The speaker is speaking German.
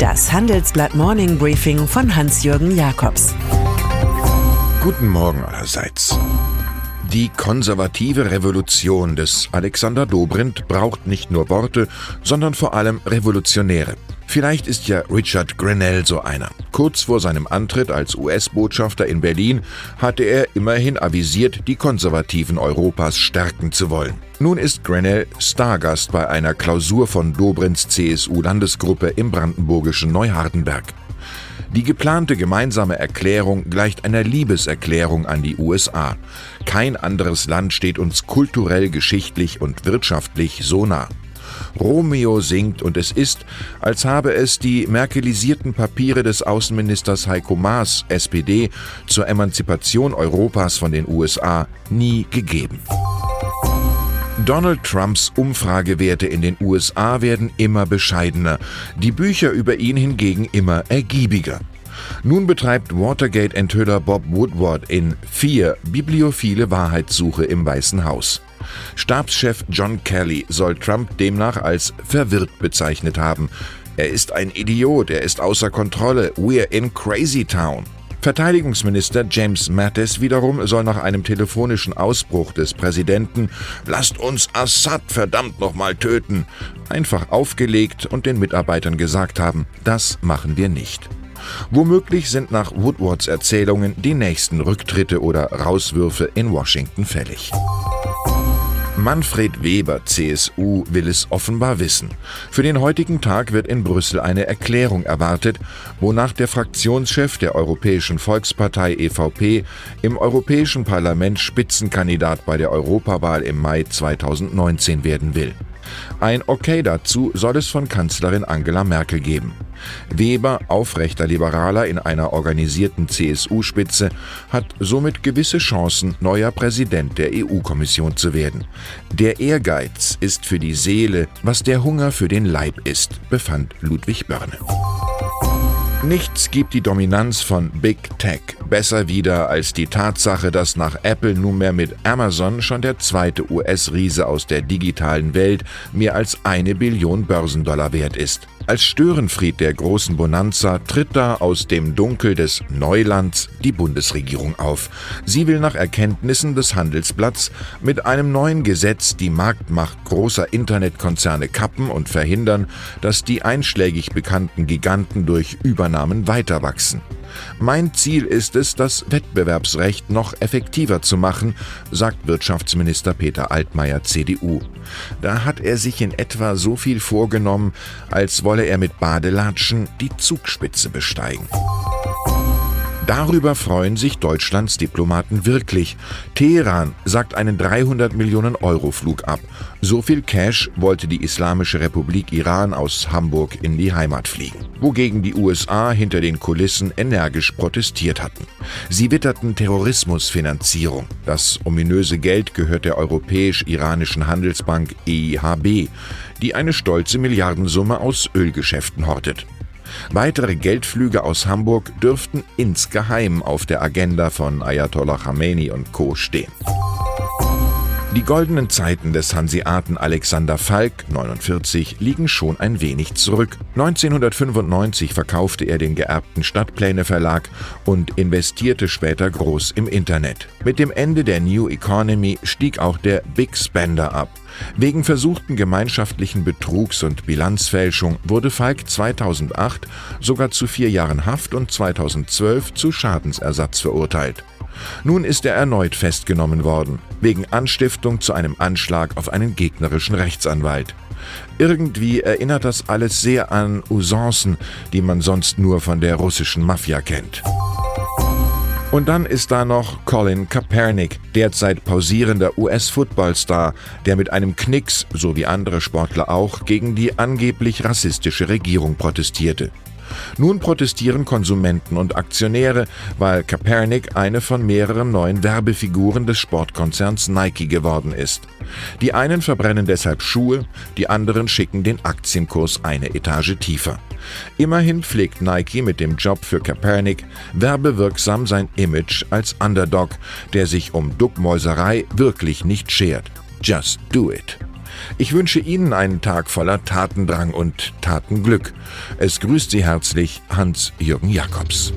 Das Handelsblatt Morning Briefing von Hans-Jürgen Jakobs. Guten Morgen allerseits. Die konservative Revolution des Alexander Dobrindt braucht nicht nur Worte, sondern vor allem Revolutionäre. Vielleicht ist ja Richard Grenell so einer. Kurz vor seinem Antritt als US-Botschafter in Berlin hatte er immerhin avisiert, die Konservativen Europas stärken zu wollen. Nun ist Grenell Stargast bei einer Klausur von Dobrindts CSU-Landesgruppe im brandenburgischen Neuhardenberg. Die geplante gemeinsame Erklärung gleicht einer Liebeserklärung an die USA. Kein anderes Land steht uns kulturell, geschichtlich und wirtschaftlich so nah. Romeo singt und es ist, als habe es die merkelisierten Papiere des Außenministers Heiko Maas, SPD, zur Emanzipation Europas von den USA nie gegeben. Donald Trumps Umfragewerte in den USA werden immer bescheidener, die Bücher über ihn hingegen immer ergiebiger. Nun betreibt Watergate-Enthüller Bob Woodward in vier bibliophile Wahrheitssuche im Weißen Haus. Stabschef John Kelly soll Trump demnach als verwirrt bezeichnet haben. Er ist ein Idiot, er ist außer Kontrolle, we're in crazy town. Verteidigungsminister James Mattis wiederum soll nach einem telefonischen Ausbruch des Präsidenten Lasst uns Assad verdammt nochmal töten einfach aufgelegt und den Mitarbeitern gesagt haben, das machen wir nicht. Womöglich sind nach Woodwards Erzählungen die nächsten Rücktritte oder Rauswürfe in Washington fällig. Manfred Weber, CSU, will es offenbar wissen. Für den heutigen Tag wird in Brüssel eine Erklärung erwartet, wonach der Fraktionschef der Europäischen Volkspartei EVP im Europäischen Parlament Spitzenkandidat bei der Europawahl im Mai 2019 werden will. Ein Okay dazu soll es von Kanzlerin Angela Merkel geben. Weber, aufrechter Liberaler in einer organisierten CSU-Spitze, hat somit gewisse Chancen, neuer Präsident der EU-Kommission zu werden. Der Ehrgeiz ist für die Seele, was der Hunger für den Leib ist, befand Ludwig Börne. Nichts gibt die Dominanz von Big Tech besser wieder als die Tatsache, dass nach Apple nunmehr mit Amazon schon der zweite US-Riese aus der digitalen Welt mehr als eine Billion Börsendollar wert ist. Als Störenfried der großen Bonanza tritt da aus dem Dunkel des Neulands die Bundesregierung auf. Sie will nach Erkenntnissen des Handelsblatts mit einem neuen Gesetz die Marktmacht großer Internetkonzerne kappen und verhindern, dass die einschlägig bekannten Giganten durch Übernahmen weiter wachsen. Mein Ziel ist es, das Wettbewerbsrecht noch effektiver zu machen, sagt Wirtschaftsminister Peter Altmaier CDU. Da hat er sich in etwa so viel vorgenommen, als wolle er mit Badelatschen die Zugspitze besteigen. Darüber freuen sich Deutschlands Diplomaten wirklich. Teheran sagt einen 300 Millionen Euro Flug ab. So viel Cash wollte die Islamische Republik Iran aus Hamburg in die Heimat fliegen, wogegen die USA hinter den Kulissen energisch protestiert hatten. Sie witterten Terrorismusfinanzierung. Das ominöse Geld gehört der europäisch-iranischen Handelsbank EIHB, die eine stolze Milliardensumme aus Ölgeschäften hortet. Weitere Geldflüge aus Hamburg dürften insgeheim auf der Agenda von Ayatollah Khamenei und Co. stehen. Die goldenen Zeiten des Hanseaten Alexander Falk, 49, liegen schon ein wenig zurück. 1995 verkaufte er den geerbten Stadtpläne Verlag und investierte später groß im Internet. Mit dem Ende der New Economy stieg auch der Big Spender ab. Wegen versuchten gemeinschaftlichen Betrugs und Bilanzfälschung wurde Falk 2008 sogar zu vier Jahren Haft und 2012 zu Schadensersatz verurteilt. Nun ist er erneut festgenommen worden, wegen Anstiftung zu einem Anschlag auf einen gegnerischen Rechtsanwalt. Irgendwie erinnert das alles sehr an Usancen, die man sonst nur von der russischen Mafia kennt. Und dann ist da noch Colin Kaepernick, derzeit pausierender US-Footballstar, der mit einem Knicks, so wie andere Sportler auch, gegen die angeblich rassistische Regierung protestierte. Nun protestieren Konsumenten und Aktionäre, weil Kaepernick eine von mehreren neuen Werbefiguren des Sportkonzerns Nike geworden ist. Die einen verbrennen deshalb Schuhe, die anderen schicken den Aktienkurs eine Etage tiefer. Immerhin pflegt Nike mit dem Job für Kaepernick werbewirksam sein Image als Underdog, der sich um Duckmäuserei wirklich nicht schert. Just do it. Ich wünsche Ihnen einen Tag voller Tatendrang und Tatenglück. Es grüßt Sie herzlich Hans-Jürgen Jakobs.